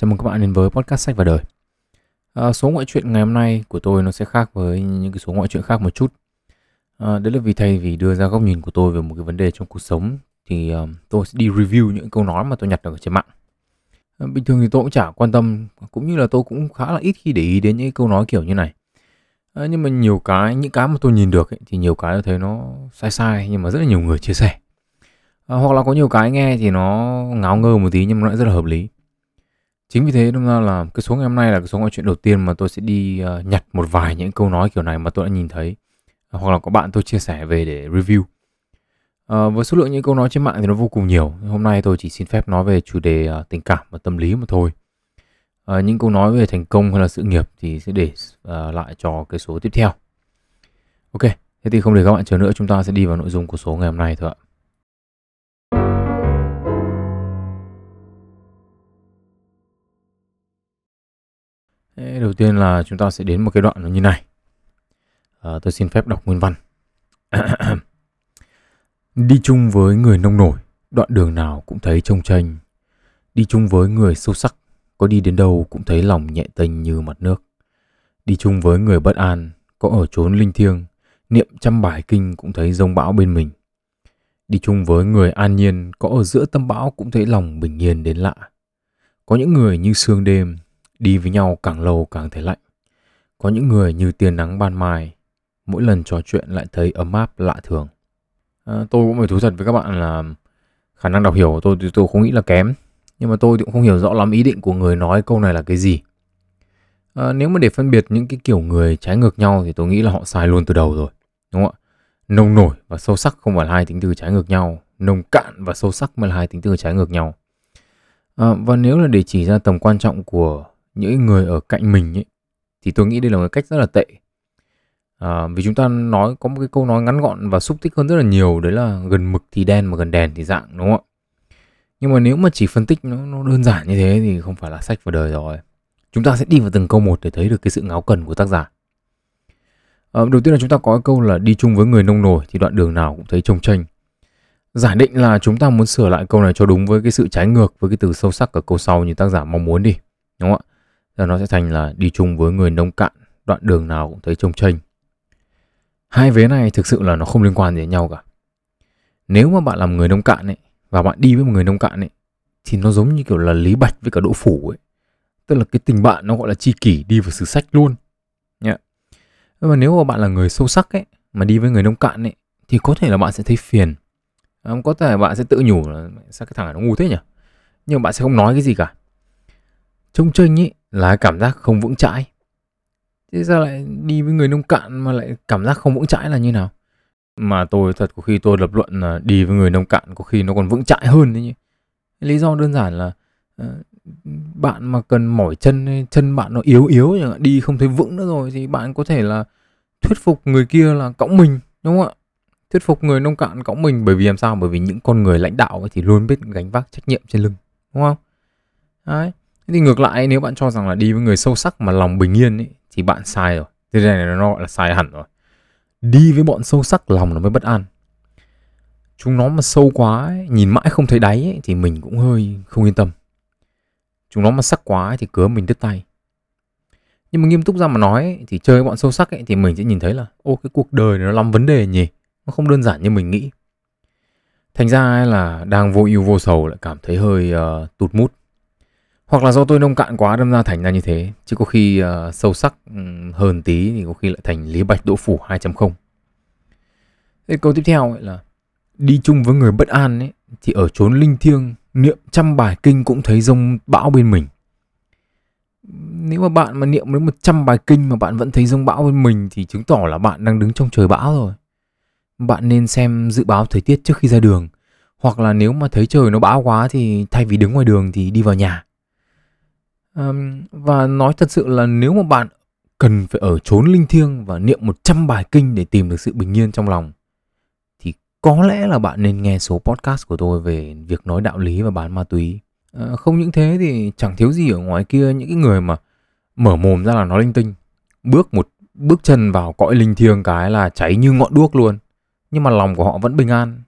Chào mừng các bạn đến với podcast sách và đời. À, số ngoại truyện ngày hôm nay của tôi nó sẽ khác với những cái số ngoại truyện khác một chút. À, đấy là vì thay vì đưa ra góc nhìn của tôi về một cái vấn đề trong cuộc sống thì uh, tôi sẽ đi review những câu nói mà tôi nhặt được ở trên mạng. À, bình thường thì tôi cũng chả quan tâm cũng như là tôi cũng khá là ít khi để ý đến những câu nói kiểu như này. À, nhưng mà nhiều cái những cái mà tôi nhìn được ấy, thì nhiều cái tôi thấy nó sai sai nhưng mà rất là nhiều người chia sẻ. À, hoặc là có nhiều cái nghe thì nó ngáo ngơ một tí nhưng mà nó lại rất là hợp lý Chính vì thế đâm ra là cái số ngày hôm nay là cái số ngoại chuyện đầu tiên mà tôi sẽ đi uh, nhặt một vài những câu nói kiểu này mà tôi đã nhìn thấy ờ, hoặc là có bạn tôi chia sẻ về để review. Uh, với số lượng những câu nói trên mạng thì nó vô cùng nhiều. Hôm nay tôi chỉ xin phép nói về chủ đề uh, tình cảm và tâm lý mà thôi. Uh, những câu nói về thành công hay là sự nghiệp thì sẽ để uh, lại cho cái số tiếp theo. Ok, thế thì không để các bạn chờ nữa chúng ta sẽ đi vào nội dung của số ngày hôm nay thôi ạ. Đầu tiên là chúng ta sẽ đến một cái đoạn nó như này. À, tôi xin phép đọc nguyên văn. đi chung với người nông nổi, đoạn đường nào cũng thấy trông tranh. Đi chung với người sâu sắc, có đi đến đâu cũng thấy lòng nhẹ tênh như mặt nước. Đi chung với người bất an, có ở chốn linh thiêng, niệm trăm bài kinh cũng thấy rông bão bên mình. Đi chung với người an nhiên, có ở giữa tâm bão cũng thấy lòng bình yên đến lạ. Có những người như sương đêm, Đi với nhau càng lâu càng thấy lạnh. Có những người như tia nắng ban mai, mỗi lần trò chuyện lại thấy ấm áp lạ thường. À, tôi cũng phải thú thật với các bạn là khả năng đọc hiểu của tôi thì tôi không nghĩ là kém. Nhưng mà tôi cũng không hiểu rõ lắm ý định của người nói câu này là cái gì. À, nếu mà để phân biệt những cái kiểu người trái ngược nhau thì tôi nghĩ là họ sai luôn từ đầu rồi. Đúng không ạ? Nông nổi và sâu sắc không phải là hai tính từ trái ngược nhau. Nông cạn và sâu sắc mới là hai tính từ trái ngược nhau. À, và nếu là để chỉ ra tầm quan trọng của những người ở cạnh mình ấy, thì tôi nghĩ đây là một cách rất là tệ. À, vì chúng ta nói có một cái câu nói ngắn gọn và xúc tích hơn rất là nhiều đấy là gần mực thì đen mà gần đèn thì dạng đúng không ạ? Nhưng mà nếu mà chỉ phân tích nó, nó đơn giản như thế thì không phải là sách vào đời rồi. Chúng ta sẽ đi vào từng câu một để thấy được cái sự ngáo cần của tác giả. À, đầu tiên là chúng ta có cái câu là đi chung với người nông nổi thì đoạn đường nào cũng thấy trông tranh giả định là chúng ta muốn sửa lại câu này cho đúng với cái sự trái ngược với cái từ sâu sắc ở câu sau như tác giả mong muốn đi đúng không ạ? Là nó sẽ thành là đi chung với người nông cạn, đoạn đường nào cũng thấy trông chênh. Hai vế này thực sự là nó không liên quan gì đến nhau cả. Nếu mà bạn làm người nông cạn ấy và bạn đi với một người nông cạn ấy thì nó giống như kiểu là Lý Bạch với cả Đỗ Phủ ấy. Tức là cái tình bạn nó gọi là chi kỷ đi vào sử sách luôn. Nhá. Nhưng mà nếu mà bạn là người sâu sắc ấy mà đi với người nông cạn ấy thì có thể là bạn sẽ thấy phiền. À, có thể là bạn sẽ tự nhủ là sao cái thằng này nó ngu thế nhỉ? Nhưng mà bạn sẽ không nói cái gì cả. Trông chênh ấy là cảm giác không vững chãi. Thế sao lại đi với người nông cạn mà lại cảm giác không vững chãi là như nào? Mà tôi thật có khi tôi lập luận là đi với người nông cạn có khi nó còn vững chãi hơn đấy nhỉ. Lý do đơn giản là uh, bạn mà cần mỏi chân chân bạn nó yếu yếu đi không thấy vững nữa rồi thì bạn có thể là thuyết phục người kia là cõng mình đúng không ạ? Thuyết phục người nông cạn cõng mình bởi vì làm sao? Bởi vì những con người lãnh đạo thì luôn biết gánh vác trách nhiệm trên lưng đúng không? Đấy Thế thì ngược lại nếu bạn cho rằng là đi với người sâu sắc mà lòng bình yên ấy, thì bạn sai rồi. Thế này nó gọi là sai hẳn rồi. Đi với bọn sâu sắc lòng nó mới bất an. Chúng nó mà sâu quá ấy, nhìn mãi không thấy đáy ấy, thì mình cũng hơi không yên tâm. Chúng nó mà sắc quá ấy, thì cớ mình đứt tay. Nhưng mà nghiêm túc ra mà nói ấy, thì chơi với bọn sâu sắc ấy, thì mình sẽ nhìn thấy là ô cái cuộc đời này nó lắm vấn đề nhỉ. Nó không đơn giản như mình nghĩ. Thành ra ấy là đang vô ưu vô sầu lại cảm thấy hơi uh, tụt mút hoặc là do tôi nông cạn quá đâm ra thành ra như thế chứ có khi uh, sâu sắc ừ, hơn tí thì có khi lại thành lý bạch đỗ phủ 2.0 Thế câu tiếp theo ấy là đi chung với người bất an ấy thì ở chốn linh thiêng niệm trăm bài kinh cũng thấy rông bão bên mình nếu mà bạn mà niệm đến 100 bài kinh mà bạn vẫn thấy rông bão bên mình thì chứng tỏ là bạn đang đứng trong trời bão rồi. Bạn nên xem dự báo thời tiết trước khi ra đường. Hoặc là nếu mà thấy trời nó bão quá thì thay vì đứng ngoài đường thì đi vào nhà. Um, và nói thật sự là nếu mà bạn cần phải ở chốn linh thiêng và niệm 100 bài kinh để tìm được sự bình yên trong lòng thì có lẽ là bạn nên nghe số podcast của tôi về việc nói đạo lý và bán ma túy. À, không những thế thì chẳng thiếu gì ở ngoài kia những cái người mà mở mồm ra là nói linh tinh, bước một bước chân vào cõi linh thiêng cái là cháy như ngọn đuốc luôn. Nhưng mà lòng của họ vẫn bình an,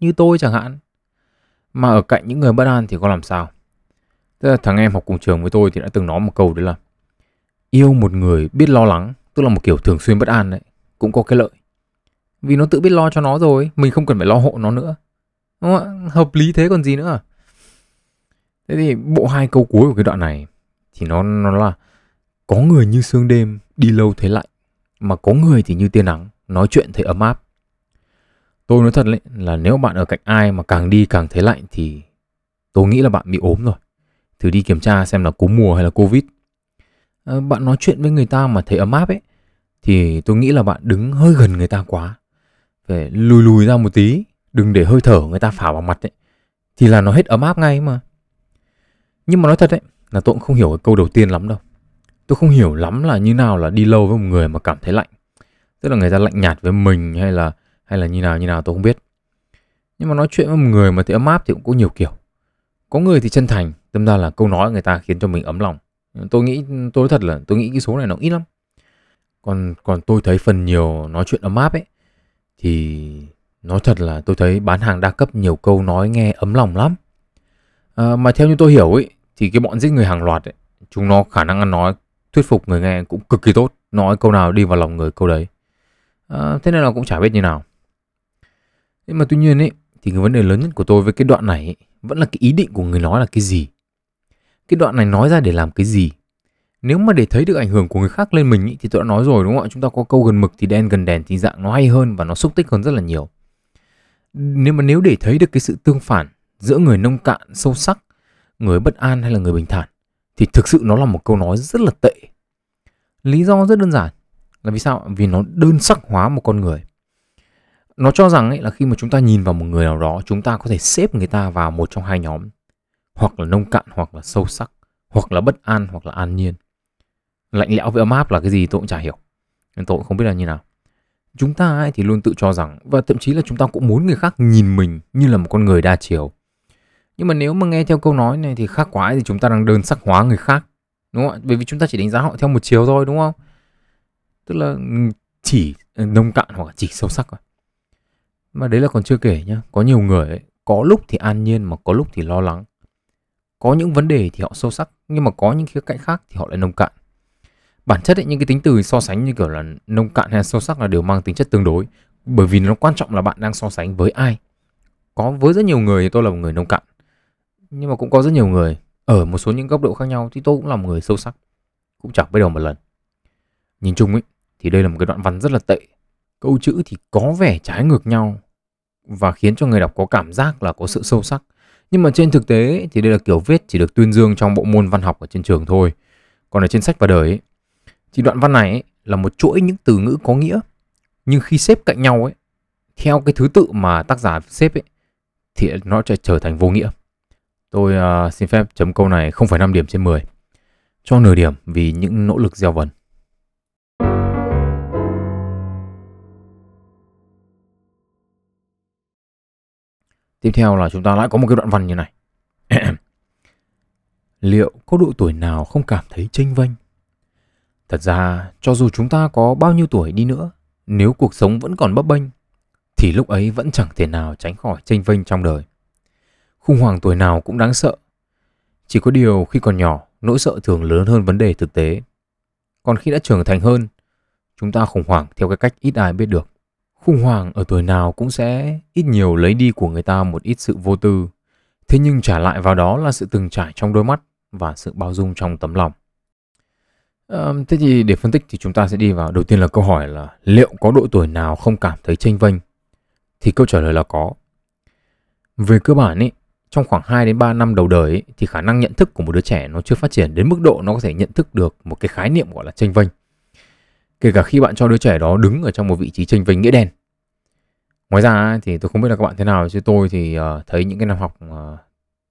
như tôi chẳng hạn. Mà ở cạnh những người bất an thì có làm sao? Tức là thằng em học cùng trường với tôi thì đã từng nói một câu đấy là yêu một người biết lo lắng, tức là một kiểu thường xuyên bất an đấy, cũng có cái lợi. Vì nó tự biết lo cho nó rồi, mình không cần phải lo hộ nó nữa. Đúng không? Hợp lý thế còn gì nữa. Thế thì bộ hai câu cuối của cái đoạn này thì nó nó là có người như sương đêm đi lâu thấy lạnh, mà có người thì như tia nắng, nói chuyện thấy ấm áp. Tôi nói thật đấy, là nếu bạn ở cạnh ai mà càng đi càng thấy lạnh thì tôi nghĩ là bạn bị ốm rồi. Thử đi kiểm tra xem là cúm mùa hay là Covid. À, bạn nói chuyện với người ta mà thấy ấm áp ấy thì tôi nghĩ là bạn đứng hơi gần người ta quá. Phải lùi lùi ra một tí, đừng để hơi thở người ta phả vào mặt ấy. Thì là nó hết ấm áp ngay mà. Nhưng mà nói thật đấy, là tôi cũng không hiểu cái câu đầu tiên lắm đâu. Tôi không hiểu lắm là như nào là đi lâu với một người mà cảm thấy lạnh. Tức là người ta lạnh nhạt với mình hay là hay là như nào như nào tôi không biết. Nhưng mà nói chuyện với một người mà thấy ấm áp thì cũng có nhiều kiểu. Có người thì chân thành, tâm ra là câu nói người ta khiến cho mình ấm lòng. Tôi nghĩ tôi nói thật là tôi nghĩ cái số này nó ít lắm. Còn còn tôi thấy phần nhiều nói chuyện ấm áp ấy thì nói thật là tôi thấy bán hàng đa cấp nhiều câu nói nghe ấm lòng lắm. À, mà theo như tôi hiểu ấy thì cái bọn giết người hàng loạt ấy, chúng nó khả năng ăn nói thuyết phục người nghe cũng cực kỳ tốt, nói câu nào đi vào lòng người câu đấy. À, thế nên là cũng chả biết như nào. Nhưng mà tuy nhiên ấy thì cái vấn đề lớn nhất của tôi với cái đoạn này ấy, vẫn là cái ý định của người nói là cái gì. Cái đoạn này nói ra để làm cái gì? Nếu mà để thấy được ảnh hưởng của người khác lên mình ý, thì tôi đã nói rồi đúng không ạ? Chúng ta có câu gần mực thì đen gần đèn thì dạng nó hay hơn và nó xúc tích hơn rất là nhiều. Nếu mà nếu để thấy được cái sự tương phản giữa người nông cạn sâu sắc, người bất an hay là người bình thản thì thực sự nó là một câu nói rất là tệ. Lý do rất đơn giản là vì sao? Vì nó đơn sắc hóa một con người. Nó cho rằng ấy là khi mà chúng ta nhìn vào một người nào đó, chúng ta có thể xếp người ta vào một trong hai nhóm, hoặc là nông cạn hoặc là sâu sắc, hoặc là bất an hoặc là an nhiên. Lạnh lẽo với ấm áp là cái gì tôi cũng chả hiểu. Nên tôi cũng không biết là như nào. Chúng ta ấy thì luôn tự cho rằng và thậm chí là chúng ta cũng muốn người khác nhìn mình như là một con người đa chiều. Nhưng mà nếu mà nghe theo câu nói này thì khác quá thì chúng ta đang đơn sắc hóa người khác. Đúng không ạ? Bởi vì chúng ta chỉ đánh giá họ theo một chiều thôi đúng không? Tức là ừ, chỉ ừ, nông cạn hoặc chỉ sâu sắc thôi. Mà đấy là còn chưa kể nhá. Có nhiều người ấy, có lúc thì an nhiên mà có lúc thì lo lắng. Có những vấn đề thì họ sâu sắc nhưng mà có những khía cạnh khác thì họ lại nông cạn. Bản chất ấy, những cái tính từ so sánh như kiểu là nông cạn hay sâu sắc là đều mang tính chất tương đối. Bởi vì nó quan trọng là bạn đang so sánh với ai. Có với rất nhiều người thì tôi là một người nông cạn. Nhưng mà cũng có rất nhiều người ở một số những góc độ khác nhau thì tôi cũng là một người sâu sắc. Cũng chẳng bắt đầu một lần. Nhìn chung ấy thì đây là một cái đoạn văn rất là tệ. Câu chữ thì có vẻ trái ngược nhau và khiến cho người đọc có cảm giác là có sự sâu sắc. Nhưng mà trên thực tế thì đây là kiểu viết chỉ được tuyên dương trong bộ môn văn học ở trên trường thôi. Còn ở trên sách và đời ấy, thì đoạn văn này ấy, là một chuỗi những từ ngữ có nghĩa. Nhưng khi xếp cạnh nhau ấy, theo cái thứ tự mà tác giả xếp ấy, thì nó sẽ trở thành vô nghĩa. Tôi uh, xin phép chấm câu này không phải 5 điểm trên 10. Cho nửa điểm vì những nỗ lực gieo vần. Tiếp theo là chúng ta lại có một cái đoạn văn như này. Liệu có độ tuổi nào không cảm thấy chênh vênh? Thật ra, cho dù chúng ta có bao nhiêu tuổi đi nữa, nếu cuộc sống vẫn còn bấp bênh, thì lúc ấy vẫn chẳng thể nào tránh khỏi chênh vênh trong đời. Khủng hoảng tuổi nào cũng đáng sợ. Chỉ có điều khi còn nhỏ, nỗi sợ thường lớn hơn vấn đề thực tế. Còn khi đã trưởng thành hơn, chúng ta khủng hoảng theo cái cách ít ai biết được. Khủng hoảng ở tuổi nào cũng sẽ ít nhiều lấy đi của người ta một ít sự vô tư. Thế nhưng trả lại vào đó là sự từng trải trong đôi mắt và sự bao dung trong tấm lòng. À, thế thì để phân tích thì chúng ta sẽ đi vào đầu tiên là câu hỏi là liệu có độ tuổi nào không cảm thấy tranh vênh? Thì câu trả lời là có. Về cơ bản ý, trong khoảng 2 đến 3 năm đầu đời ý, thì khả năng nhận thức của một đứa trẻ nó chưa phát triển đến mức độ nó có thể nhận thức được một cái khái niệm gọi là tranh vênh. Kể cả khi bạn cho đứa trẻ đó đứng ở trong một vị trí tranh vinh nghĩa đen. Ngoài ra thì tôi không biết là các bạn thế nào chứ tôi thì uh, thấy những cái năm học uh,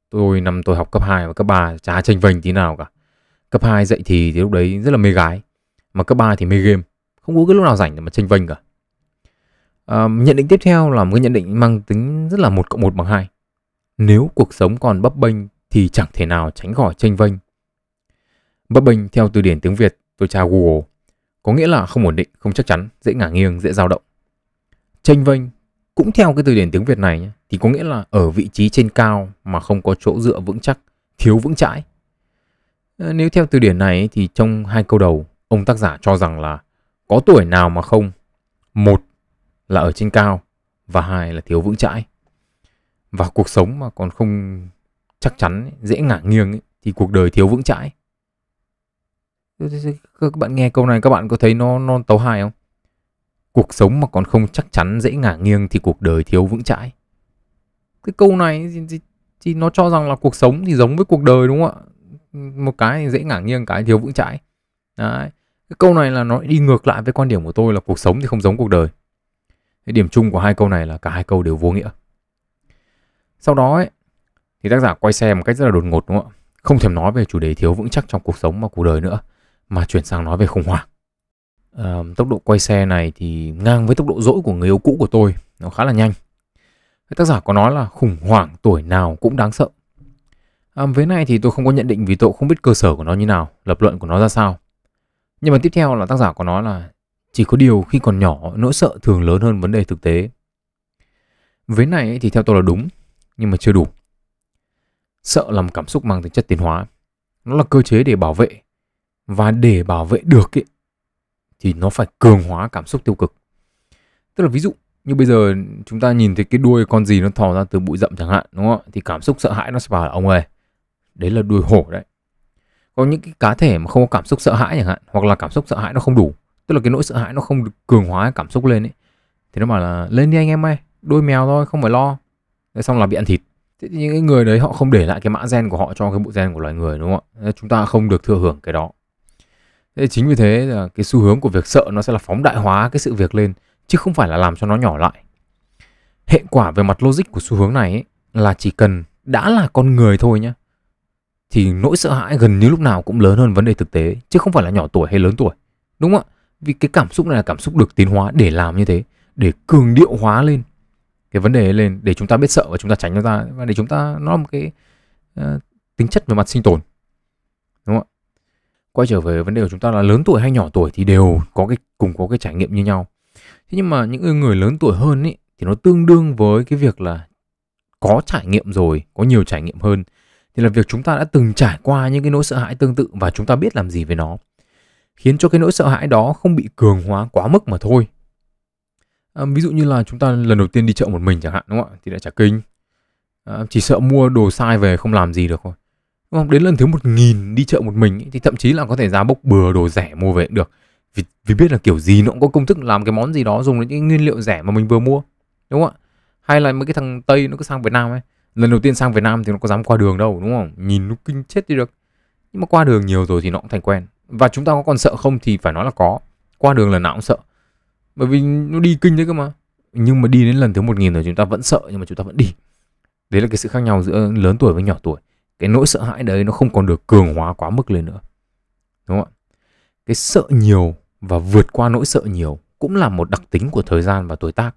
tôi năm tôi học cấp 2 và cấp 3 chả tranh vinh tí nào cả. Cấp 2 dậy thì thì lúc đấy rất là mê gái. Mà cấp 3 thì mê game. Không có cái lúc nào rảnh để mà tranh vinh cả. Uh, nhận định tiếp theo là một cái nhận định mang tính rất là một cộng một bằng hai. Nếu cuộc sống còn bấp bênh thì chẳng thể nào tránh khỏi tranh vênh. Bấp bênh theo từ điển tiếng Việt tôi tra Google có nghĩa là không ổn định, không chắc chắn, dễ ngả nghiêng, dễ dao động. Chênh vênh cũng theo cái từ điển tiếng Việt này nhé, thì có nghĩa là ở vị trí trên cao mà không có chỗ dựa vững chắc, thiếu vững chãi, ờ, nếu theo từ điển này thì trong hai câu đầu, ông tác giả cho rằng là có tuổi nào mà không. Một là ở trên cao và hai là thiếu vững chãi. Và cuộc sống mà còn không chắc chắn, dễ ngả nghiêng thì cuộc đời thiếu vững chãi. Các bạn nghe câu này các bạn có thấy nó nó tấu hài không? Cuộc sống mà còn không chắc chắn dễ ngả nghiêng thì cuộc đời thiếu vững chãi. Cái câu này thì, thì, thì nó cho rằng là cuộc sống thì giống với cuộc đời đúng không ạ? Một cái dễ ngả nghiêng, cái thiếu vững chãi. Đấy. Cái câu này là nó đi ngược lại với quan điểm của tôi là cuộc sống thì không giống cuộc đời. Cái điểm chung của hai câu này là cả hai câu đều vô nghĩa. Sau đó ấy, thì tác giả quay xe một cách rất là đột ngột đúng không ạ? Không thèm nói về chủ đề thiếu vững chắc trong cuộc sống và cuộc đời nữa, mà chuyển sang nói về khủng hoảng. À, tốc độ quay xe này thì ngang với tốc độ dỗi của người yêu cũ của tôi, nó khá là nhanh. Cái tác giả có nói là khủng hoảng tuổi nào cũng đáng sợ. À, với này thì tôi không có nhận định vì tôi không biết cơ sở của nó như nào, lập luận của nó ra sao. Nhưng mà tiếp theo là tác giả có nói là chỉ có điều khi còn nhỏ nỗi sợ thường lớn hơn vấn đề thực tế. Với này thì theo tôi là đúng, nhưng mà chưa đủ. Sợ là một cảm xúc mang tính chất tiến hóa. Nó là cơ chế để bảo vệ. Và để bảo vệ được ấy, thì nó phải cường hóa cảm xúc tiêu cực. Tức là ví dụ như bây giờ chúng ta nhìn thấy cái đuôi con gì nó thò ra từ bụi rậm chẳng hạn đúng không Thì cảm xúc sợ hãi nó sẽ bảo là ông ơi, đấy là đuôi hổ đấy. Có những cái cá thể mà không có cảm xúc sợ hãi chẳng hạn hoặc là cảm xúc sợ hãi nó không đủ tức là cái nỗi sợ hãi nó không được cường hóa cảm xúc lên ấy thì nó bảo là lên đi anh em ơi đôi mèo thôi không phải lo. Thế xong là bị ăn thịt. Thế thì những cái người đấy họ không để lại cái mã gen của họ cho cái bộ gen của loài người đúng không ạ? Chúng ta không được thừa hưởng cái đó thế chính vì thế là cái xu hướng của việc sợ nó sẽ là phóng đại hóa cái sự việc lên chứ không phải là làm cho nó nhỏ lại. Hệ quả về mặt logic của xu hướng này ấy, là chỉ cần đã là con người thôi nhé thì nỗi sợ hãi gần như lúc nào cũng lớn hơn vấn đề thực tế chứ không phải là nhỏ tuổi hay lớn tuổi đúng không ạ? Vì cái cảm xúc này là cảm xúc được tiến hóa để làm như thế để cường điệu hóa lên cái vấn đề ấy lên để chúng ta biết sợ và chúng ta tránh nó ra và để chúng ta nó là một cái uh, tính chất về mặt sinh tồn đúng không ạ? Quay trở về vấn đề của chúng ta là lớn tuổi hay nhỏ tuổi thì đều có cái cùng có cái trải nghiệm như nhau. Thế nhưng mà những người lớn tuổi hơn ý, thì nó tương đương với cái việc là có trải nghiệm rồi có nhiều trải nghiệm hơn. Thì là việc chúng ta đã từng trải qua những cái nỗi sợ hãi tương tự và chúng ta biết làm gì với nó. Khiến cho cái nỗi sợ hãi đó không bị cường hóa quá mức mà thôi. À, ví dụ như là chúng ta lần đầu tiên đi chợ một mình chẳng hạn đúng không ạ? Thì đã trả kinh. À, chỉ sợ mua đồ sai về không làm gì được thôi không? Đến lần thứ một nghìn đi chợ một mình thì thậm chí là có thể giá bốc bừa đồ rẻ mua về cũng được. Vì, vì biết là kiểu gì nó cũng có công thức làm cái món gì đó dùng những nguyên liệu rẻ mà mình vừa mua. Đúng không ạ? Hay là mấy cái thằng tây nó cứ sang việt nam ấy. Lần đầu tiên sang việt nam thì nó có dám qua đường đâu đúng không? Nhìn nó kinh chết đi được. Nhưng mà qua đường nhiều rồi thì nó cũng thành quen. Và chúng ta có còn sợ không thì phải nói là có. Qua đường lần nào cũng sợ. Bởi vì nó đi kinh đấy cơ mà. Nhưng mà đi đến lần thứ một nghìn rồi chúng ta vẫn sợ nhưng mà chúng ta vẫn đi. Đấy là cái sự khác nhau giữa lớn tuổi với nhỏ tuổi cái nỗi sợ hãi đấy nó không còn được cường hóa quá mức lên nữa. Đúng không ạ? Cái sợ nhiều và vượt qua nỗi sợ nhiều cũng là một đặc tính của thời gian và tuổi tác.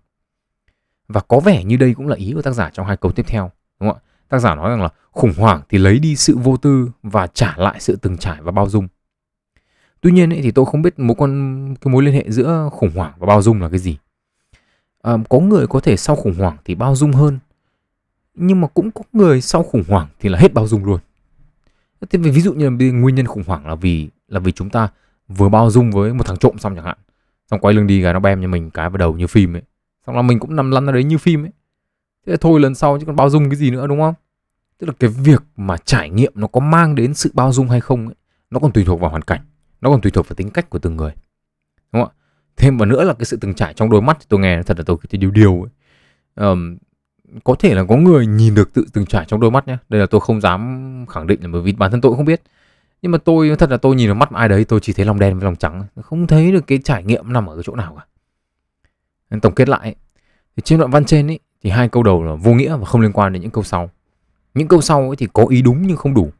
Và có vẻ như đây cũng là ý của tác giả trong hai câu tiếp theo đúng không ạ? Tác giả nói rằng là khủng hoảng thì lấy đi sự vô tư và trả lại sự từng trải và bao dung. Tuy nhiên ấy, thì tôi không biết mối quan cái mối liên hệ giữa khủng hoảng và bao dung là cái gì. À, có người có thể sau khủng hoảng thì bao dung hơn nhưng mà cũng có người sau khủng hoảng thì là hết bao dung luôn. Thế ví dụ như là nguyên nhân khủng hoảng là vì là vì chúng ta vừa bao dung với một thằng trộm xong chẳng hạn. Xong quay lưng đi gái nó bem cho mình cái vào đầu như phim ấy. Xong là mình cũng nằm lăn ra đấy như phim ấy. Thế thôi lần sau chứ còn bao dung cái gì nữa đúng không? Tức là cái việc mà trải nghiệm nó có mang đến sự bao dung hay không ấy, nó còn tùy thuộc vào hoàn cảnh. Nó còn tùy thuộc vào tính cách của từng người. Đúng không ạ? Thêm vào nữa là cái sự từng trải trong đôi mắt thì tôi nghe thật là tôi cái điều điều ấy. Um, có thể là có người nhìn được tự từng trải trong đôi mắt nhé đây là tôi không dám khẳng định là bởi vì bản thân tôi cũng không biết. Nhưng mà tôi thật là tôi nhìn vào mắt ai đấy tôi chỉ thấy lòng đen với lòng trắng không thấy được cái trải nghiệm nằm ở cái chỗ nào cả. Nên tổng kết lại thì trên đoạn văn trên ấy thì hai câu đầu là vô nghĩa và không liên quan đến những câu sau. Những câu sau ấy thì có ý đúng nhưng không đủ.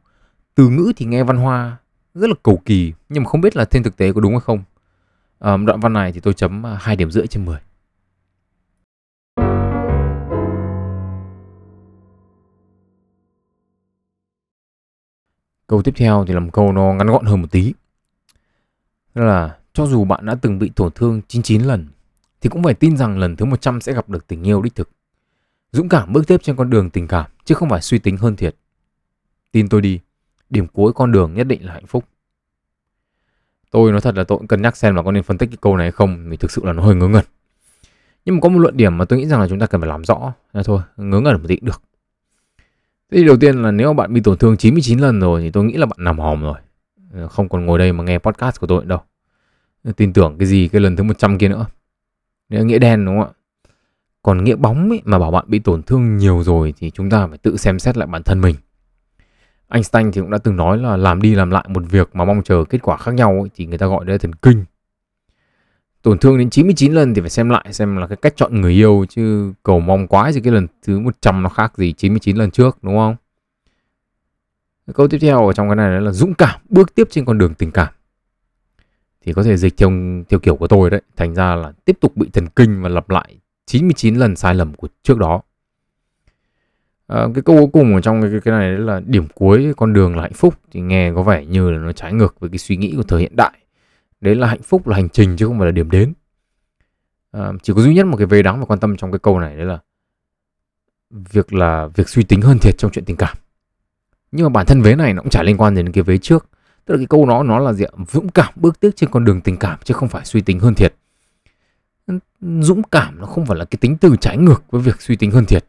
Từ ngữ thì nghe văn hoa rất là cầu kỳ nhưng mà không biết là trên thực tế có đúng hay không. À, đoạn văn này thì tôi chấm à, hai điểm rưỡi trên 10 Câu tiếp theo thì làm câu nó ngắn gọn hơn một tí. Đó là cho dù bạn đã từng bị tổn thương 99 lần thì cũng phải tin rằng lần thứ 100 sẽ gặp được tình yêu đích thực. Dũng cảm bước tiếp trên con đường tình cảm chứ không phải suy tính hơn thiệt. Tin tôi đi, điểm cuối con đường nhất định là hạnh phúc tôi nói thật là tôi cũng cân nhắc xem là có nên phân tích cái câu này hay không vì thực sự là nó hơi ngớ ngẩn nhưng mà có một luận điểm mà tôi nghĩ rằng là chúng ta cần phải làm rõ là thôi ngớ ngẩn một tí được thế thì đầu tiên là nếu bạn bị tổn thương 99 lần rồi thì tôi nghĩ là bạn nằm hòm rồi. Ờ, không còn ngồi đây mà nghe podcast của tôi đâu. Ờ, tin tưởng cái gì cái lần thứ 100 kia nữa. Nếu nghĩa đen đúng không ạ? Còn nghĩa bóng ấy, mà bảo bạn bị tổn thương nhiều rồi thì chúng ta phải tự xem xét lại bản thân mình. Einstein thì cũng đã từng nói là làm đi làm lại một việc mà mong chờ kết quả khác nhau ấy, thì người ta gọi đấy là thần kinh. Tổn thương đến 99 lần thì phải xem lại xem là cái cách chọn người yêu chứ cầu mong quá thì cái lần thứ 100 nó khác gì 99 lần trước đúng không? Câu tiếp theo ở trong cái này là dũng cảm bước tiếp trên con đường tình cảm. Thì có thể dịch theo theo kiểu của tôi đấy, thành ra là tiếp tục bị thần kinh và lặp lại 99 lần sai lầm của trước đó. À, cái câu cuối cùng ở trong cái, cái này là điểm cuối con đường là hạnh phúc thì nghe có vẻ như là nó trái ngược với cái suy nghĩ của thời hiện đại đấy là hạnh phúc là hành trình chứ không phải là điểm đến. À, chỉ có duy nhất một cái vế đáng và quan tâm trong cái câu này đấy là việc là việc suy tính hơn thiệt trong chuyện tình cảm. Nhưng mà bản thân vế này nó cũng chả liên quan đến cái vế trước. Tức là cái câu nó nó là gì ạ? dũng cảm bước tiếp trên con đường tình cảm chứ không phải suy tính hơn thiệt. Dũng cảm nó không phải là cái tính từ trái ngược với việc suy tính hơn thiệt.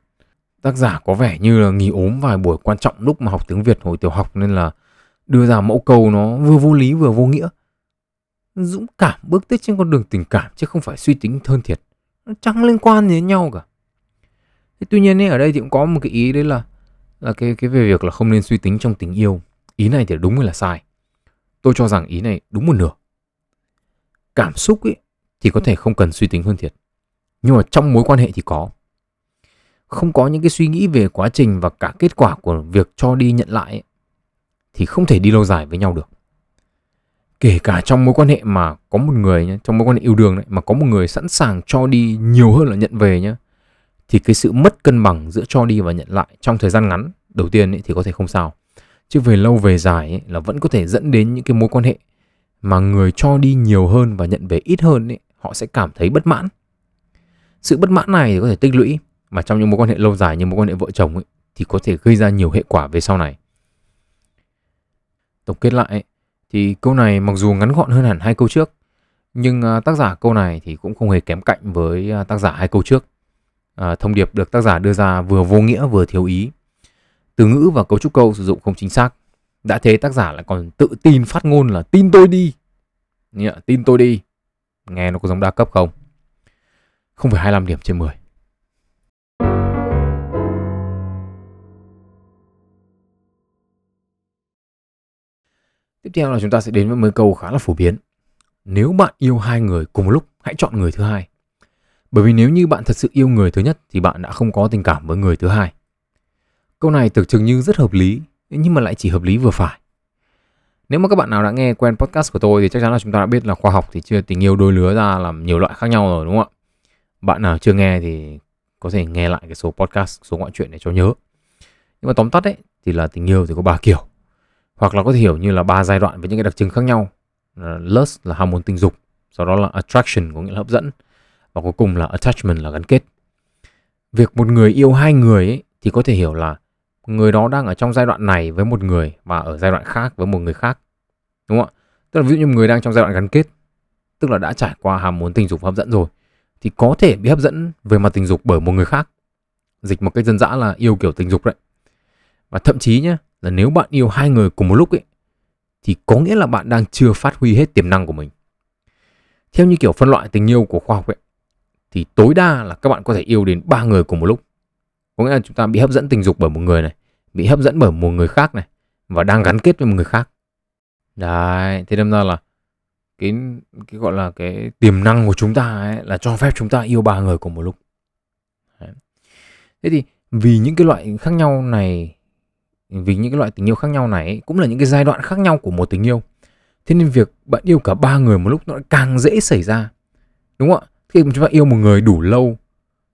Tác giả có vẻ như là nghỉ ốm vài buổi quan trọng lúc mà học tiếng Việt hồi tiểu học nên là đưa ra mẫu câu nó vừa vô lý vừa vô nghĩa. Dũng cảm bước tiếp trên con đường tình cảm chứ không phải suy tính thân thiệt. Nó chẳng liên quan gì đến nhau cả. Thế tuy nhiên ấy, ở đây thì cũng có một cái ý đấy là là cái cái về việc là không nên suy tính trong tình yêu. Ý này thì đúng hay là sai? Tôi cho rằng ý này đúng một nửa. Cảm xúc ấy thì có thể không cần suy tính hơn thiệt. Nhưng mà trong mối quan hệ thì có không có những cái suy nghĩ về quá trình và cả kết quả của việc cho đi nhận lại ấy, thì không thể đi lâu dài với nhau được kể cả trong mối quan hệ mà có một người nhé, trong mối quan hệ yêu đương đấy mà có một người sẵn sàng cho đi nhiều hơn là nhận về nhé thì cái sự mất cân bằng giữa cho đi và nhận lại trong thời gian ngắn đầu tiên ấy, thì có thể không sao chứ về lâu về dài ấy, là vẫn có thể dẫn đến những cái mối quan hệ mà người cho đi nhiều hơn và nhận về ít hơn ấy, họ sẽ cảm thấy bất mãn sự bất mãn này thì có thể tích lũy mà trong những mối quan hệ lâu dài như mối quan hệ vợ chồng ấy, thì có thể gây ra nhiều hệ quả về sau này. Tổng kết lại thì câu này mặc dù ngắn gọn hơn hẳn hai câu trước nhưng à, tác giả câu này thì cũng không hề kém cạnh với à, tác giả hai câu trước. À, thông điệp được tác giả đưa ra vừa vô nghĩa vừa thiếu ý. Từ ngữ và cấu trúc câu sử dụng không chính xác. Đã thế tác giả lại còn tự tin phát ngôn là tin tôi đi. Nhạ, tin tôi đi. Nghe nó có giống đa cấp không? Không phải 25 điểm trên 10. Tiếp theo là chúng ta sẽ đến với một câu khá là phổ biến. Nếu bạn yêu hai người cùng một lúc, hãy chọn người thứ hai. Bởi vì nếu như bạn thật sự yêu người thứ nhất thì bạn đã không có tình cảm với người thứ hai. Câu này tưởng chừng như rất hợp lý, nhưng mà lại chỉ hợp lý vừa phải. Nếu mà các bạn nào đã nghe quen podcast của tôi thì chắc chắn là chúng ta đã biết là khoa học thì chưa tình yêu đôi lứa ra làm nhiều loại khác nhau rồi đúng không ạ? Bạn nào chưa nghe thì có thể nghe lại cái số podcast, số ngoại truyện để cho nhớ. Nhưng mà tóm tắt đấy thì là tình yêu thì có ba kiểu hoặc là có thể hiểu như là ba giai đoạn với những cái đặc trưng khác nhau. Lust là ham muốn tình dục sau đó là attraction có nghĩa là hấp dẫn và cuối cùng là attachment là gắn kết. Việc một người yêu hai người ấy, thì có thể hiểu là người đó đang ở trong giai đoạn này với một người và ở giai đoạn khác với một người khác đúng không ạ? Tức là ví dụ như một người đang trong giai đoạn gắn kết tức là đã trải qua ham muốn tình dục hấp dẫn rồi thì có thể bị hấp dẫn về mặt tình dục bởi một người khác. Dịch một cách dân dã là yêu kiểu tình dục đấy. Và thậm chí nhé là nếu bạn yêu hai người cùng một lúc ấy thì có nghĩa là bạn đang chưa phát huy hết tiềm năng của mình. Theo như kiểu phân loại tình yêu của khoa học ấy thì tối đa là các bạn có thể yêu đến ba người cùng một lúc. Có nghĩa là chúng ta bị hấp dẫn tình dục bởi một người này, bị hấp dẫn bởi một người khác này và đang gắn kết với một người khác. Đấy, thế nên ra là cái cái gọi là cái tiềm năng của chúng ta ấy là cho phép chúng ta yêu ba người cùng một lúc. Đấy. Thế thì vì những cái loại khác nhau này vì những cái loại tình yêu khác nhau này cũng là những cái giai đoạn khác nhau của một tình yêu. Thế nên việc bạn yêu cả ba người một lúc nó càng dễ xảy ra. Đúng không ạ? Khi mà chúng ta yêu một người đủ lâu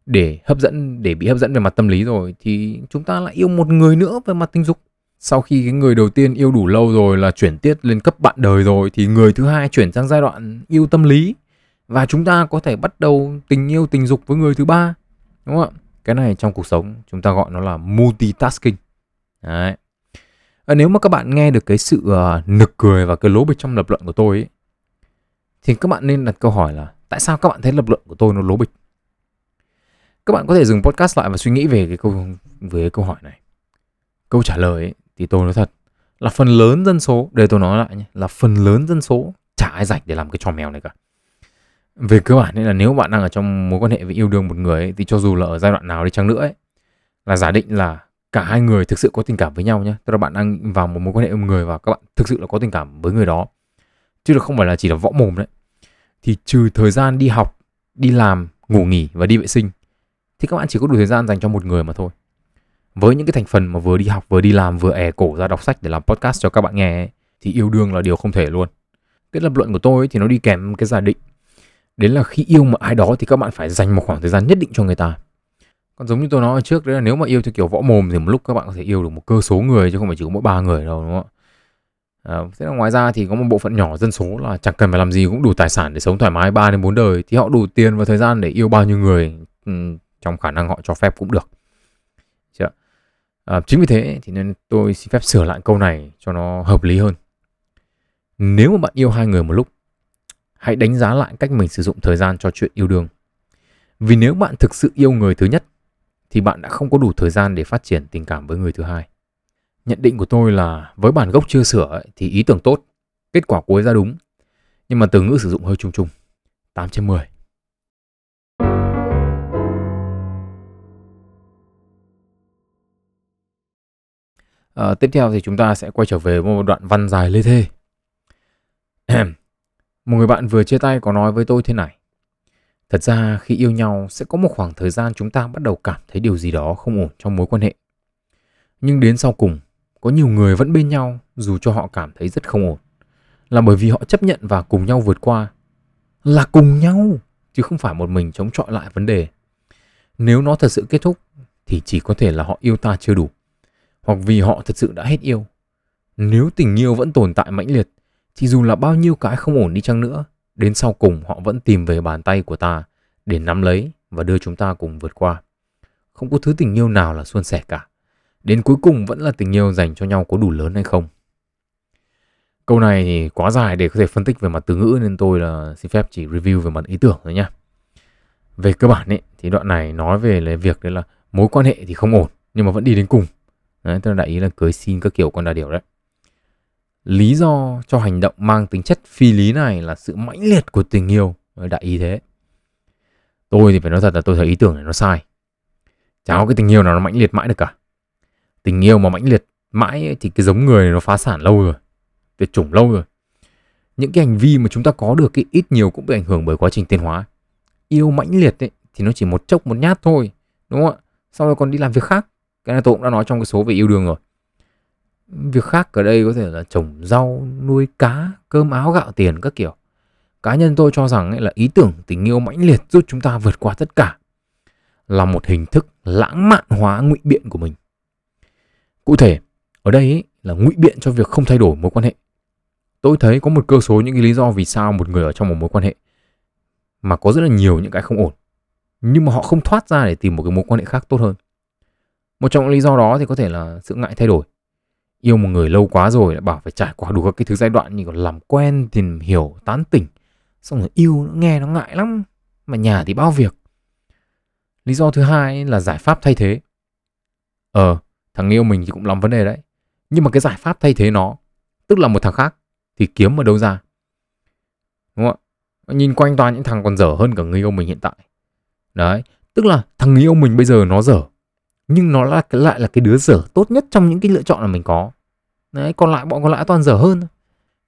để hấp dẫn, để bị hấp dẫn về mặt tâm lý rồi, thì chúng ta lại yêu một người nữa về mặt tình dục. Sau khi cái người đầu tiên yêu đủ lâu rồi là chuyển tiết lên cấp bạn đời rồi, thì người thứ hai chuyển sang giai đoạn yêu tâm lý. Và chúng ta có thể bắt đầu tình yêu tình dục với người thứ ba. Đúng không ạ? Cái này trong cuộc sống chúng ta gọi nó là multitasking. Đấy. à, nếu mà các bạn nghe được cái sự uh, nực cười và cái lố bịch trong lập luận của tôi ấy, thì các bạn nên đặt câu hỏi là tại sao các bạn thấy lập luận của tôi nó lố bịch? Các bạn có thể dừng podcast lại và suy nghĩ về cái câu về cái câu hỏi này. Câu trả lời ấy, thì tôi nói thật là phần lớn dân số đây tôi nói lại nhé là phần lớn dân số chả ai rảnh để làm cái trò mèo này cả. Về cơ bản nên là nếu bạn đang ở trong mối quan hệ với yêu đương một người ấy, thì cho dù là ở giai đoạn nào đi chăng nữa ấy, là giả định là cả hai người thực sự có tình cảm với nhau nhé tức là bạn đang vào một mối quan hệ với một người và các bạn thực sự là có tình cảm với người đó. Chứ là không phải là chỉ là võ mồm đấy. Thì trừ thời gian đi học đi làm ngủ nghỉ và đi vệ sinh thì các bạn chỉ có đủ thời gian dành cho một người mà thôi. Với những cái thành phần mà vừa đi học vừa đi làm vừa ẻ cổ ra đọc sách để làm podcast cho các bạn nghe ấy, thì yêu đương là điều không thể luôn. Cái lập luận của tôi ấy, thì nó đi kèm cái giả định. Đến là khi yêu một ai đó thì các bạn phải dành một khoảng thời gian nhất định cho người ta còn giống như tôi nói ở trước đấy là nếu mà yêu theo kiểu võ mồm thì một lúc các bạn có thể yêu được một cơ số người chứ không phải chỉ có mỗi ba người đâu đúng không ạ? À, thế là ngoài ra thì có một bộ phận nhỏ dân số là chẳng cần phải làm gì cũng đủ tài sản để sống thoải mái 3 đến 4 đời thì họ đủ tiền và thời gian để yêu bao nhiêu người ừ, trong khả năng họ cho phép cũng được. Chưa? À, chính vì thế thì nên tôi xin phép sửa lại câu này cho nó hợp lý hơn. Nếu mà bạn yêu hai người một lúc hãy đánh giá lại cách mình sử dụng thời gian cho chuyện yêu đương. Vì nếu bạn thực sự yêu người thứ nhất thì bạn đã không có đủ thời gian để phát triển tình cảm với người thứ hai nhận định của tôi là với bản gốc chưa sửa ấy, thì ý tưởng tốt kết quả cuối ra đúng nhưng mà từ ngữ sử dụng hơi chung chung 8 trên 10 À, ờ, tiếp theo thì chúng ta sẽ quay trở về một đoạn văn dài lê thê. một người bạn vừa chia tay có nói với tôi thế này. Thật ra khi yêu nhau sẽ có một khoảng thời gian chúng ta bắt đầu cảm thấy điều gì đó không ổn trong mối quan hệ. Nhưng đến sau cùng, có nhiều người vẫn bên nhau dù cho họ cảm thấy rất không ổn. Là bởi vì họ chấp nhận và cùng nhau vượt qua. Là cùng nhau, chứ không phải một mình chống chọi lại vấn đề. Nếu nó thật sự kết thúc thì chỉ có thể là họ yêu ta chưa đủ hoặc vì họ thật sự đã hết yêu. Nếu tình yêu vẫn tồn tại mãnh liệt, thì dù là bao nhiêu cái không ổn đi chăng nữa, đến sau cùng họ vẫn tìm về bàn tay của ta để nắm lấy và đưa chúng ta cùng vượt qua. Không có thứ tình yêu nào là suôn sẻ cả. Đến cuối cùng vẫn là tình yêu dành cho nhau có đủ lớn hay không. Câu này thì quá dài để có thể phân tích về mặt từ ngữ nên tôi là xin phép chỉ review về mặt ý tưởng thôi nhá. Về cơ bản ấy, thì đoạn này nói về là việc đấy là mối quan hệ thì không ổn nhưng mà vẫn đi đến cùng Đấy, tức là đại ý là cưới xin các kiểu con đà điểu đấy. Lý do cho hành động mang tính chất phi lý này là sự mãnh liệt của tình yêu. Đại ý thế. Tôi thì phải nói thật là tôi thấy ý tưởng này nó sai. Chả có cái tình yêu nào nó mãnh liệt mãi được cả. Tình yêu mà mãnh liệt mãi ấy, thì cái giống người này nó phá sản lâu rồi. Tuyệt chủng lâu rồi. Những cái hành vi mà chúng ta có được cái ít nhiều cũng bị ảnh hưởng bởi quá trình tiến hóa. Yêu mãnh liệt ấy, thì nó chỉ một chốc một nhát thôi. Đúng không ạ? Sau đó còn đi làm việc khác cái này tôi cũng đã nói trong cái số về yêu đương rồi việc khác ở đây có thể là trồng rau, nuôi cá, cơm áo, gạo tiền các kiểu. Cá nhân tôi cho rằng ấy là ý tưởng tình yêu mãnh liệt giúp chúng ta vượt qua tất cả. Là một hình thức lãng mạn hóa ngụy biện của mình. Cụ thể, ở đây ấy là ngụy biện cho việc không thay đổi mối quan hệ. Tôi thấy có một cơ số những cái lý do vì sao một người ở trong một mối quan hệ mà có rất là nhiều những cái không ổn, nhưng mà họ không thoát ra để tìm một cái mối quan hệ khác tốt hơn. Một trong những lý do đó thì có thể là sự ngại thay đổi. Yêu một người lâu quá rồi lại bảo phải trải qua đủ các cái thứ giai đoạn như còn làm quen, tìm hiểu, tán tỉnh. Xong rồi yêu nó nghe nó ngại lắm. Mà nhà thì bao việc. Lý do thứ hai là giải pháp thay thế. Ờ, thằng yêu mình thì cũng làm vấn đề đấy. Nhưng mà cái giải pháp thay thế nó, tức là một thằng khác, thì kiếm ở đâu ra? Đúng không ạ? Nhìn quanh toàn những thằng còn dở hơn cả người yêu mình hiện tại. Đấy, tức là thằng người yêu mình bây giờ nó dở nhưng nó là lại là cái đứa dở tốt nhất trong những cái lựa chọn mà mình có đấy, còn lại, bọn còn lại toàn dở hơn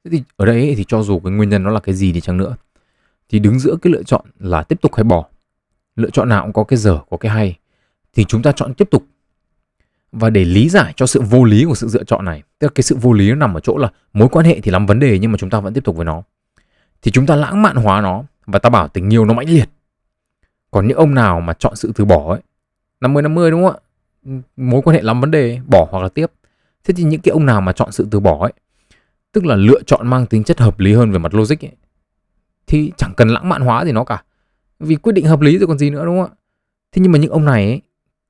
thế thì ở đây thì cho dù cái nguyên nhân nó là cái gì đi chăng nữa, thì đứng giữa cái lựa chọn là tiếp tục hay bỏ, lựa chọn nào cũng có cái dở, có cái hay, thì chúng ta chọn tiếp tục. Và để lý giải cho sự vô lý của sự lựa chọn này, tức là cái sự vô lý nó nằm ở chỗ là mối quan hệ thì lắm vấn đề nhưng mà chúng ta vẫn tiếp tục với nó, thì chúng ta lãng mạn hóa nó và ta bảo tình yêu nó mãnh liệt. Còn những ông nào mà chọn sự từ bỏ ấy 50 50 đúng không ạ? Mối quan hệ lắm vấn đề, bỏ hoặc là tiếp thế thì những cái ông nào mà chọn sự từ bỏ ấy tức là lựa chọn mang tính chất hợp lý hơn về mặt logic ấy thì chẳng cần lãng mạn hóa gì nó cả vì quyết định hợp lý rồi còn gì nữa đúng không ạ thế nhưng mà những ông này ấy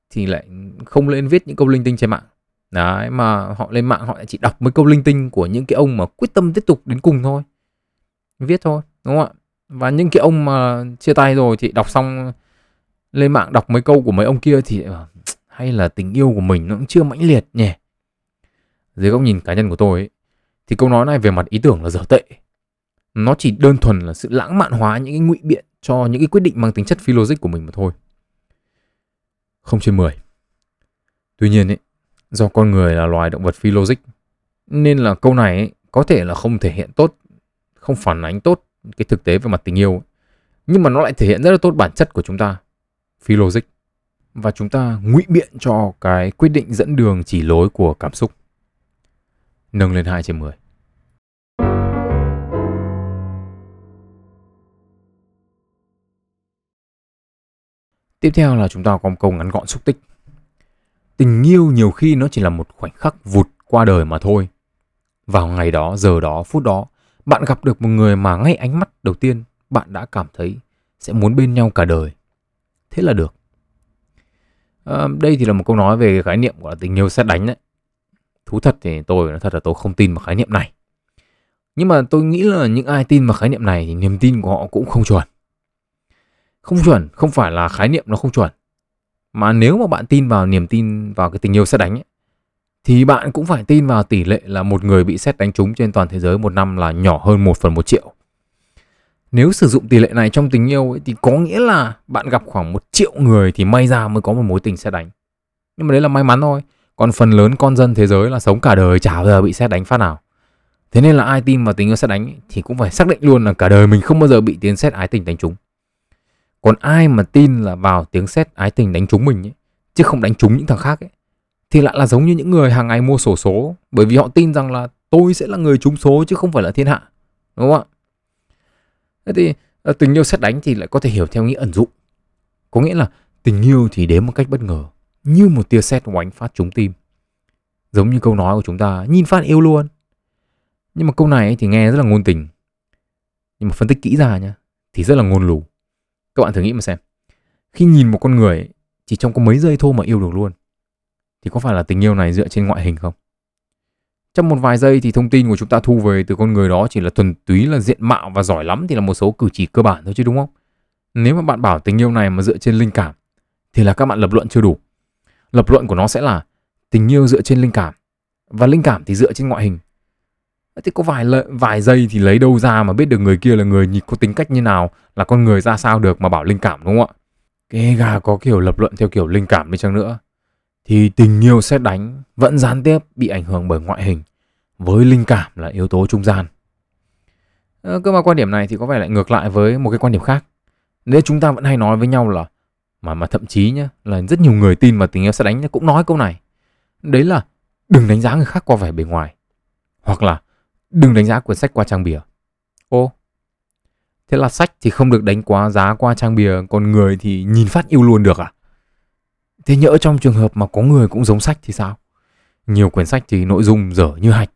thì lại không lên viết những câu linh tinh trên mạng Đấy mà họ lên mạng họ lại chỉ đọc mấy câu linh tinh của những cái ông mà quyết tâm tiếp tục đến cùng thôi. Viết thôi, đúng không ạ? Và những cái ông mà chia tay rồi thì đọc xong lên mạng đọc mấy câu của mấy ông kia thì ờ, hay là tình yêu của mình nó cũng chưa mãnh liệt nhỉ. Dưới góc nhìn cá nhân của tôi ấy, thì câu nói này về mặt ý tưởng là dở tệ. Nó chỉ đơn thuần là sự lãng mạn hóa những cái ngụy biện cho những cái quyết định mang tính chất phi logic của mình mà thôi. Không trên 10. Tuy nhiên ấy, do con người là loài động vật phi logic nên là câu này ấy, có thể là không thể hiện tốt, không phản ánh tốt cái thực tế về mặt tình yêu. Ấy. Nhưng mà nó lại thể hiện rất là tốt bản chất của chúng ta, phi logic. Và chúng ta ngụy biện cho cái quyết định dẫn đường chỉ lối của cảm xúc. Nâng lên 2 trên 10. Tiếp theo là chúng ta có một câu ngắn gọn xúc tích. Tình yêu nhiều khi nó chỉ là một khoảnh khắc vụt qua đời mà thôi. Vào ngày đó, giờ đó, phút đó, bạn gặp được một người mà ngay ánh mắt đầu tiên bạn đã cảm thấy sẽ muốn bên nhau cả đời. Thế là được. À, đây thì là một câu nói về khái niệm của tình yêu xét đánh đấy. Thú thật thì tôi nói thật là tôi không tin vào khái niệm này. Nhưng mà tôi nghĩ là những ai tin vào khái niệm này thì niềm tin của họ cũng không chuẩn. Không chuẩn không phải là khái niệm nó không chuẩn. Mà nếu mà bạn tin vào niềm tin vào cái tình yêu xét đánh ấy, thì bạn cũng phải tin vào tỷ lệ là một người bị xét đánh trúng trên toàn thế giới một năm là nhỏ hơn 1 phần 1 triệu. Nếu sử dụng tỷ lệ này trong tình yêu ấy, thì có nghĩa là bạn gặp khoảng một triệu người thì may ra mới có một mối tình xét đánh. Nhưng mà đấy là may mắn thôi. Còn phần lớn con dân thế giới là sống cả đời chả bao giờ bị xét đánh phát nào. Thế nên là ai tin vào tình yêu xét đánh ấy, thì cũng phải xác định luôn là cả đời mình không bao giờ bị tiếng xét ái tình đánh trúng. Còn ai mà tin là vào tiếng xét ái tình đánh trúng mình ấy, chứ không đánh trúng những thằng khác ấy, thì lại là giống như những người hàng ngày mua sổ số bởi vì họ tin rằng là tôi sẽ là người trúng số chứ không phải là thiên hạ. Đúng không ạ? Thế thì ờ, tình yêu xét đánh thì lại có thể hiểu theo nghĩa ẩn dụ. Có nghĩa là tình yêu thì đến một cách bất ngờ, như một tia sét oánh phát trúng tim. Giống như câu nói của chúng ta, nhìn phát yêu luôn. Nhưng mà câu này thì nghe rất là ngôn tình. Nhưng mà phân tích kỹ ra nhá, thì rất là ngôn lù. Các bạn thử nghĩ mà xem. Khi nhìn một con người chỉ trong có mấy giây thôi mà yêu được luôn thì có phải là tình yêu này dựa trên ngoại hình không? Trong một vài giây thì thông tin của chúng ta thu về từ con người đó chỉ là thuần túy là diện mạo và giỏi lắm thì là một số cử chỉ cơ bản thôi chứ đúng không? Nếu mà bạn bảo tình yêu này mà dựa trên linh cảm thì là các bạn lập luận chưa đủ. Lập luận của nó sẽ là tình yêu dựa trên linh cảm. Và linh cảm thì dựa trên ngoại hình. Thì có vài lợi, vài giây thì lấy đâu ra mà biết được người kia là người nhìn có tính cách như nào là con người ra sao được mà bảo linh cảm đúng không ạ? Kể gà có kiểu lập luận theo kiểu linh cảm đi chăng nữa. Thì tình yêu xét đánh vẫn gián tiếp bị ảnh hưởng bởi ngoại hình. Với linh cảm là yếu tố trung gian. Ờ, Cơ mà quan điểm này thì có vẻ lại ngược lại với một cái quan điểm khác. Nếu chúng ta vẫn hay nói với nhau là mà mà thậm chí nhá là rất nhiều người tin mà tình yêu sẽ đánh cũng nói câu này đấy là đừng đánh giá người khác qua vẻ bề ngoài hoặc là Đừng đánh giá cuốn sách qua trang bìa. Ô, thế là sách thì không được đánh quá giá qua trang bìa, còn người thì nhìn phát yêu luôn được à? Thế nhỡ trong trường hợp mà có người cũng giống sách thì sao? Nhiều quyển sách thì nội dung dở như hạch,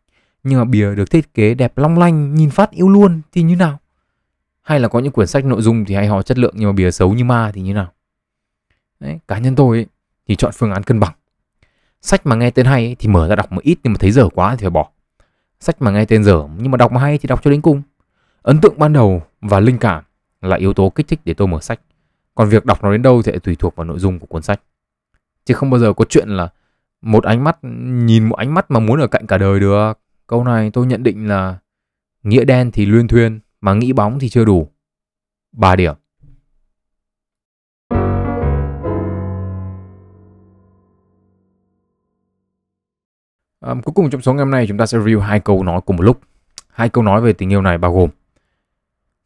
nhưng mà bìa được thiết kế đẹp long lanh, nhìn phát yêu luôn thì như nào? Hay là có những quyển sách nội dung thì hay ho chất lượng nhưng mà bìa xấu như ma thì như nào? Đấy, cá nhân tôi ấy, thì chọn phương án cân bằng. Sách mà nghe tên hay ấy, thì mở ra đọc một ít nhưng mà thấy dở quá thì phải bỏ. Sách mà nghe tên dở nhưng mà đọc mà hay thì đọc cho đến cùng. Ấn tượng ban đầu và linh cảm là yếu tố kích thích để tôi mở sách. Còn việc đọc nó đến đâu thì tùy thuộc vào nội dung của cuốn sách. Chứ không bao giờ có chuyện là một ánh mắt nhìn một ánh mắt mà muốn ở cạnh cả đời được. Câu này tôi nhận định là nghĩa đen thì luyên thuyên mà nghĩ bóng thì chưa đủ. 3 điểm. Um, cuối cùng trong số ngày hôm nay chúng ta sẽ review hai câu nói cùng một lúc. Hai câu nói về tình yêu này bao gồm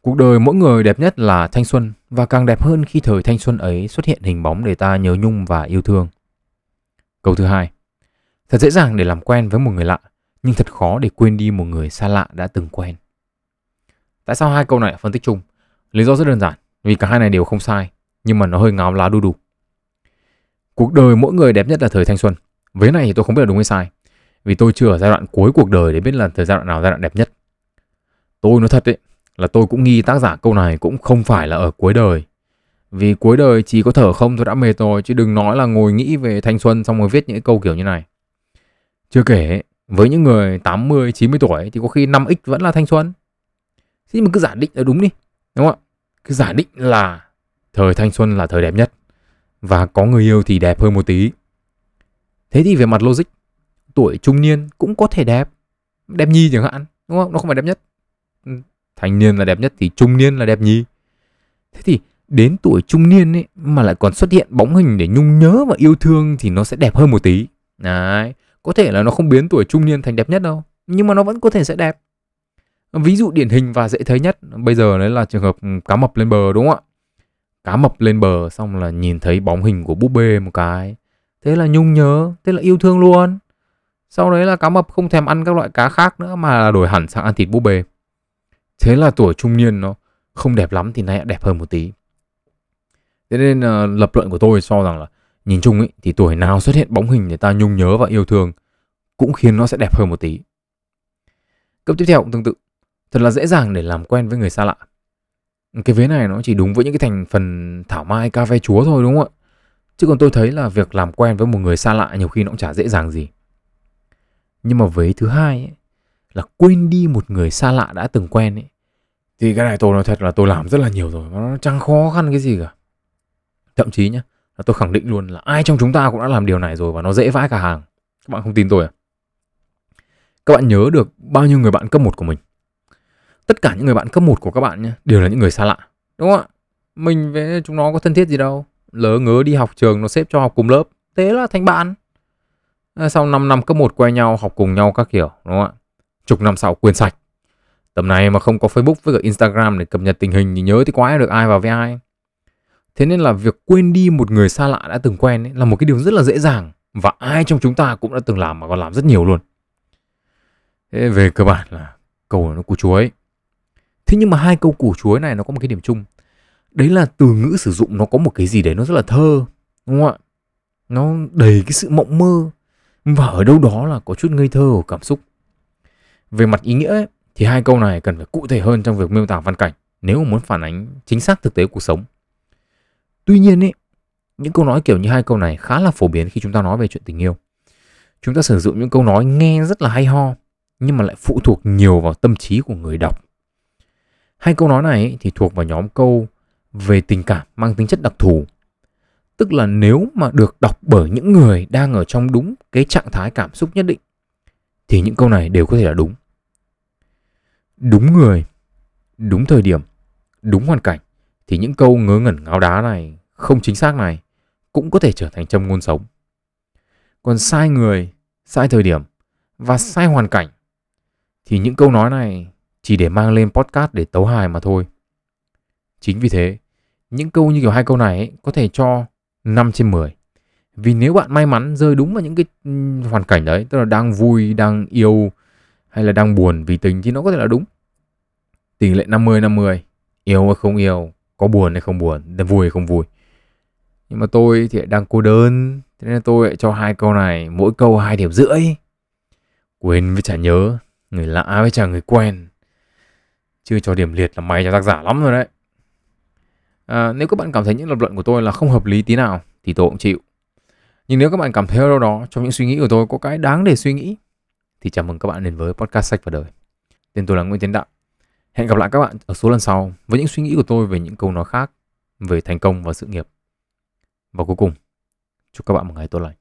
Cuộc đời mỗi người đẹp nhất là thanh xuân và càng đẹp hơn khi thời thanh xuân ấy xuất hiện hình bóng để ta nhớ nhung và yêu thương. Câu thứ hai Thật dễ dàng để làm quen với một người lạ, nhưng thật khó để quên đi một người xa lạ đã từng quen. Tại sao hai câu này phân tích chung? Lý do rất đơn giản, vì cả hai này đều không sai, nhưng mà nó hơi ngáo lá đu đủ. Cuộc đời mỗi người đẹp nhất là thời thanh xuân. Với này thì tôi không biết là đúng hay sai. Vì tôi chưa ở giai đoạn cuối cuộc đời để biết là thời giai đoạn nào giai đoạn đẹp nhất. Tôi nói thật ấy, là tôi cũng nghi tác giả câu này cũng không phải là ở cuối đời. Vì cuối đời chỉ có thở không tôi đã mệt rồi chứ đừng nói là ngồi nghĩ về thanh xuân xong rồi viết những câu kiểu như này. Chưa kể, với những người 80, 90 tuổi thì có khi 5x vẫn là thanh xuân. Thế mà cứ giả định là đúng đi, đúng không ạ? Cứ giả định là thời thanh xuân là thời đẹp nhất và có người yêu thì đẹp hơn một tí. Thế thì về mặt logic, tuổi trung niên cũng có thể đẹp. Đẹp nhì chẳng hạn, đúng không? Nó không phải đẹp nhất. Ừ, thành thanh niên là đẹp nhất thì trung niên là đẹp nhì. Thế thì đến tuổi trung niên ấy mà lại còn xuất hiện bóng hình để nhung nhớ và yêu thương thì nó sẽ đẹp hơn một tí. Đấy, có thể là nó không biến tuổi trung niên thành đẹp nhất đâu, nhưng mà nó vẫn có thể sẽ đẹp. Ví dụ điển hình và dễ thấy nhất bây giờ đấy là trường hợp ừ, cá mập lên bờ đúng không ạ? Cá mập lên bờ xong là nhìn thấy bóng hình của búp bê một cái. Thế là nhung nhớ, thế là yêu thương luôn. Sau đấy là cá mập không thèm ăn các loại cá khác nữa mà là đổi hẳn sang ăn thịt búp bê. Thế là tuổi trung niên nó không đẹp lắm thì nay đẹp hơn một tí. Thế nên uh, lập luận của tôi cho rằng là nhìn chung ấy thì tuổi nào xuất hiện bóng hình người ta nhung nhớ và yêu thương cũng khiến nó sẽ đẹp hơn một tí. Cấp tiếp theo cũng tương tự. Thật là dễ dàng để làm quen với người xa lạ. Cái vế này nó chỉ đúng với những cái thành phần thảo mai cà phê chúa thôi đúng không ạ? Chứ còn tôi thấy là việc làm quen với một người xa lạ nhiều khi nó cũng chả dễ dàng gì. Nhưng mà vế thứ hai ấy, là quên đi một người xa lạ đã từng quen ấy. Thì cái này tôi nói thật là tôi làm rất là nhiều rồi. Nó chẳng khó khăn cái gì cả. Thậm chí nhá, là tôi khẳng định luôn là ai trong chúng ta cũng đã làm điều này rồi và nó dễ vãi cả hàng. Các bạn không tin tôi à? Các bạn nhớ được bao nhiêu người bạn cấp 1 của mình? Tất cả những người bạn cấp 1 của các bạn nhé, đều là những người xa lạ. Đúng không ạ? Mình với chúng nó có thân thiết gì đâu. Lỡ ngớ đi học trường nó xếp cho học cùng lớp. Thế là thành bạn. Ờ, sau 5 năm cấp 1 quen nhau, học cùng nhau các kiểu. Đúng không ạ? Chục năm sau quên sạch. Tầm này mà không có Facebook với cả Instagram để cập nhật tình hình thì nhớ thì quái được ai vào với ai. Thế nên là việc quên đi một người xa lạ đã từng quen ấy, là một cái điều rất là dễ dàng và ai trong chúng ta cũng đã từng làm mà còn làm rất nhiều luôn. Thế về cơ bản là câu nó củ chuối. Thế nhưng mà hai câu củ chuối này nó có một cái điểm chung. Đấy là từ ngữ sử dụng nó có một cái gì đấy nó rất là thơ. Đúng không ạ? Nó đầy cái sự mộng mơ. Và ở đâu đó là có chút ngây thơ của cảm xúc. Về mặt ý nghĩa ấy, thì hai câu này cần phải cụ thể hơn trong việc miêu tả văn cảnh nếu muốn phản ánh chính xác thực tế cuộc sống. Tuy nhiên ấy, những câu nói kiểu như hai câu này khá là phổ biến khi chúng ta nói về chuyện tình yêu. Chúng ta sử dụng những câu nói nghe rất là hay ho nhưng mà lại phụ thuộc nhiều vào tâm trí của người đọc. Hai câu nói này ấy, thì thuộc vào nhóm câu về tình cảm mang tính chất đặc thù. Tức là nếu mà được đọc bởi những người đang ở trong đúng cái trạng thái cảm xúc nhất định thì những câu này đều có thể là đúng. Đúng người, đúng thời điểm, đúng hoàn cảnh thì những câu ngớ ngẩn ngáo đá này không chính xác này cũng có thể trở thành châm ngôn sống. Còn sai người, sai thời điểm và sai hoàn cảnh thì những câu nói này chỉ để mang lên podcast để tấu hài mà thôi. Chính vì thế, những câu như kiểu hai câu này ấy, có thể cho 5 trên 10. Vì nếu bạn may mắn rơi đúng vào những cái ừ, hoàn cảnh đấy, tức là đang vui, đang yêu hay là đang buồn vì tình thì nó có thể là đúng. Tỷ lệ 50 50, yêu hay không yêu, có buồn hay không buồn, vui hay không vui. Nhưng mà tôi thì đang cô đơn, thế nên tôi lại cho hai câu này, mỗi câu hai điểm rưỡi. Quên với chả nhớ, người lạ với chả người quen. Chưa cho điểm liệt là may cho tác giả lắm rồi đấy. À, nếu các bạn cảm thấy những lập luận của tôi là không hợp lý tí nào thì tôi cũng chịu. Nhưng nếu các bạn cảm thấy ở đâu đó trong những suy nghĩ của tôi có cái đáng để suy nghĩ thì chào mừng các bạn đến với podcast sách và đời. Tên tôi là Nguyễn Tiến Đạo. Hẹn gặp lại các bạn ở số lần sau với những suy nghĩ của tôi về những câu nói khác về thành công và sự nghiệp. Và cuối cùng, chúc các bạn một ngày tốt lành.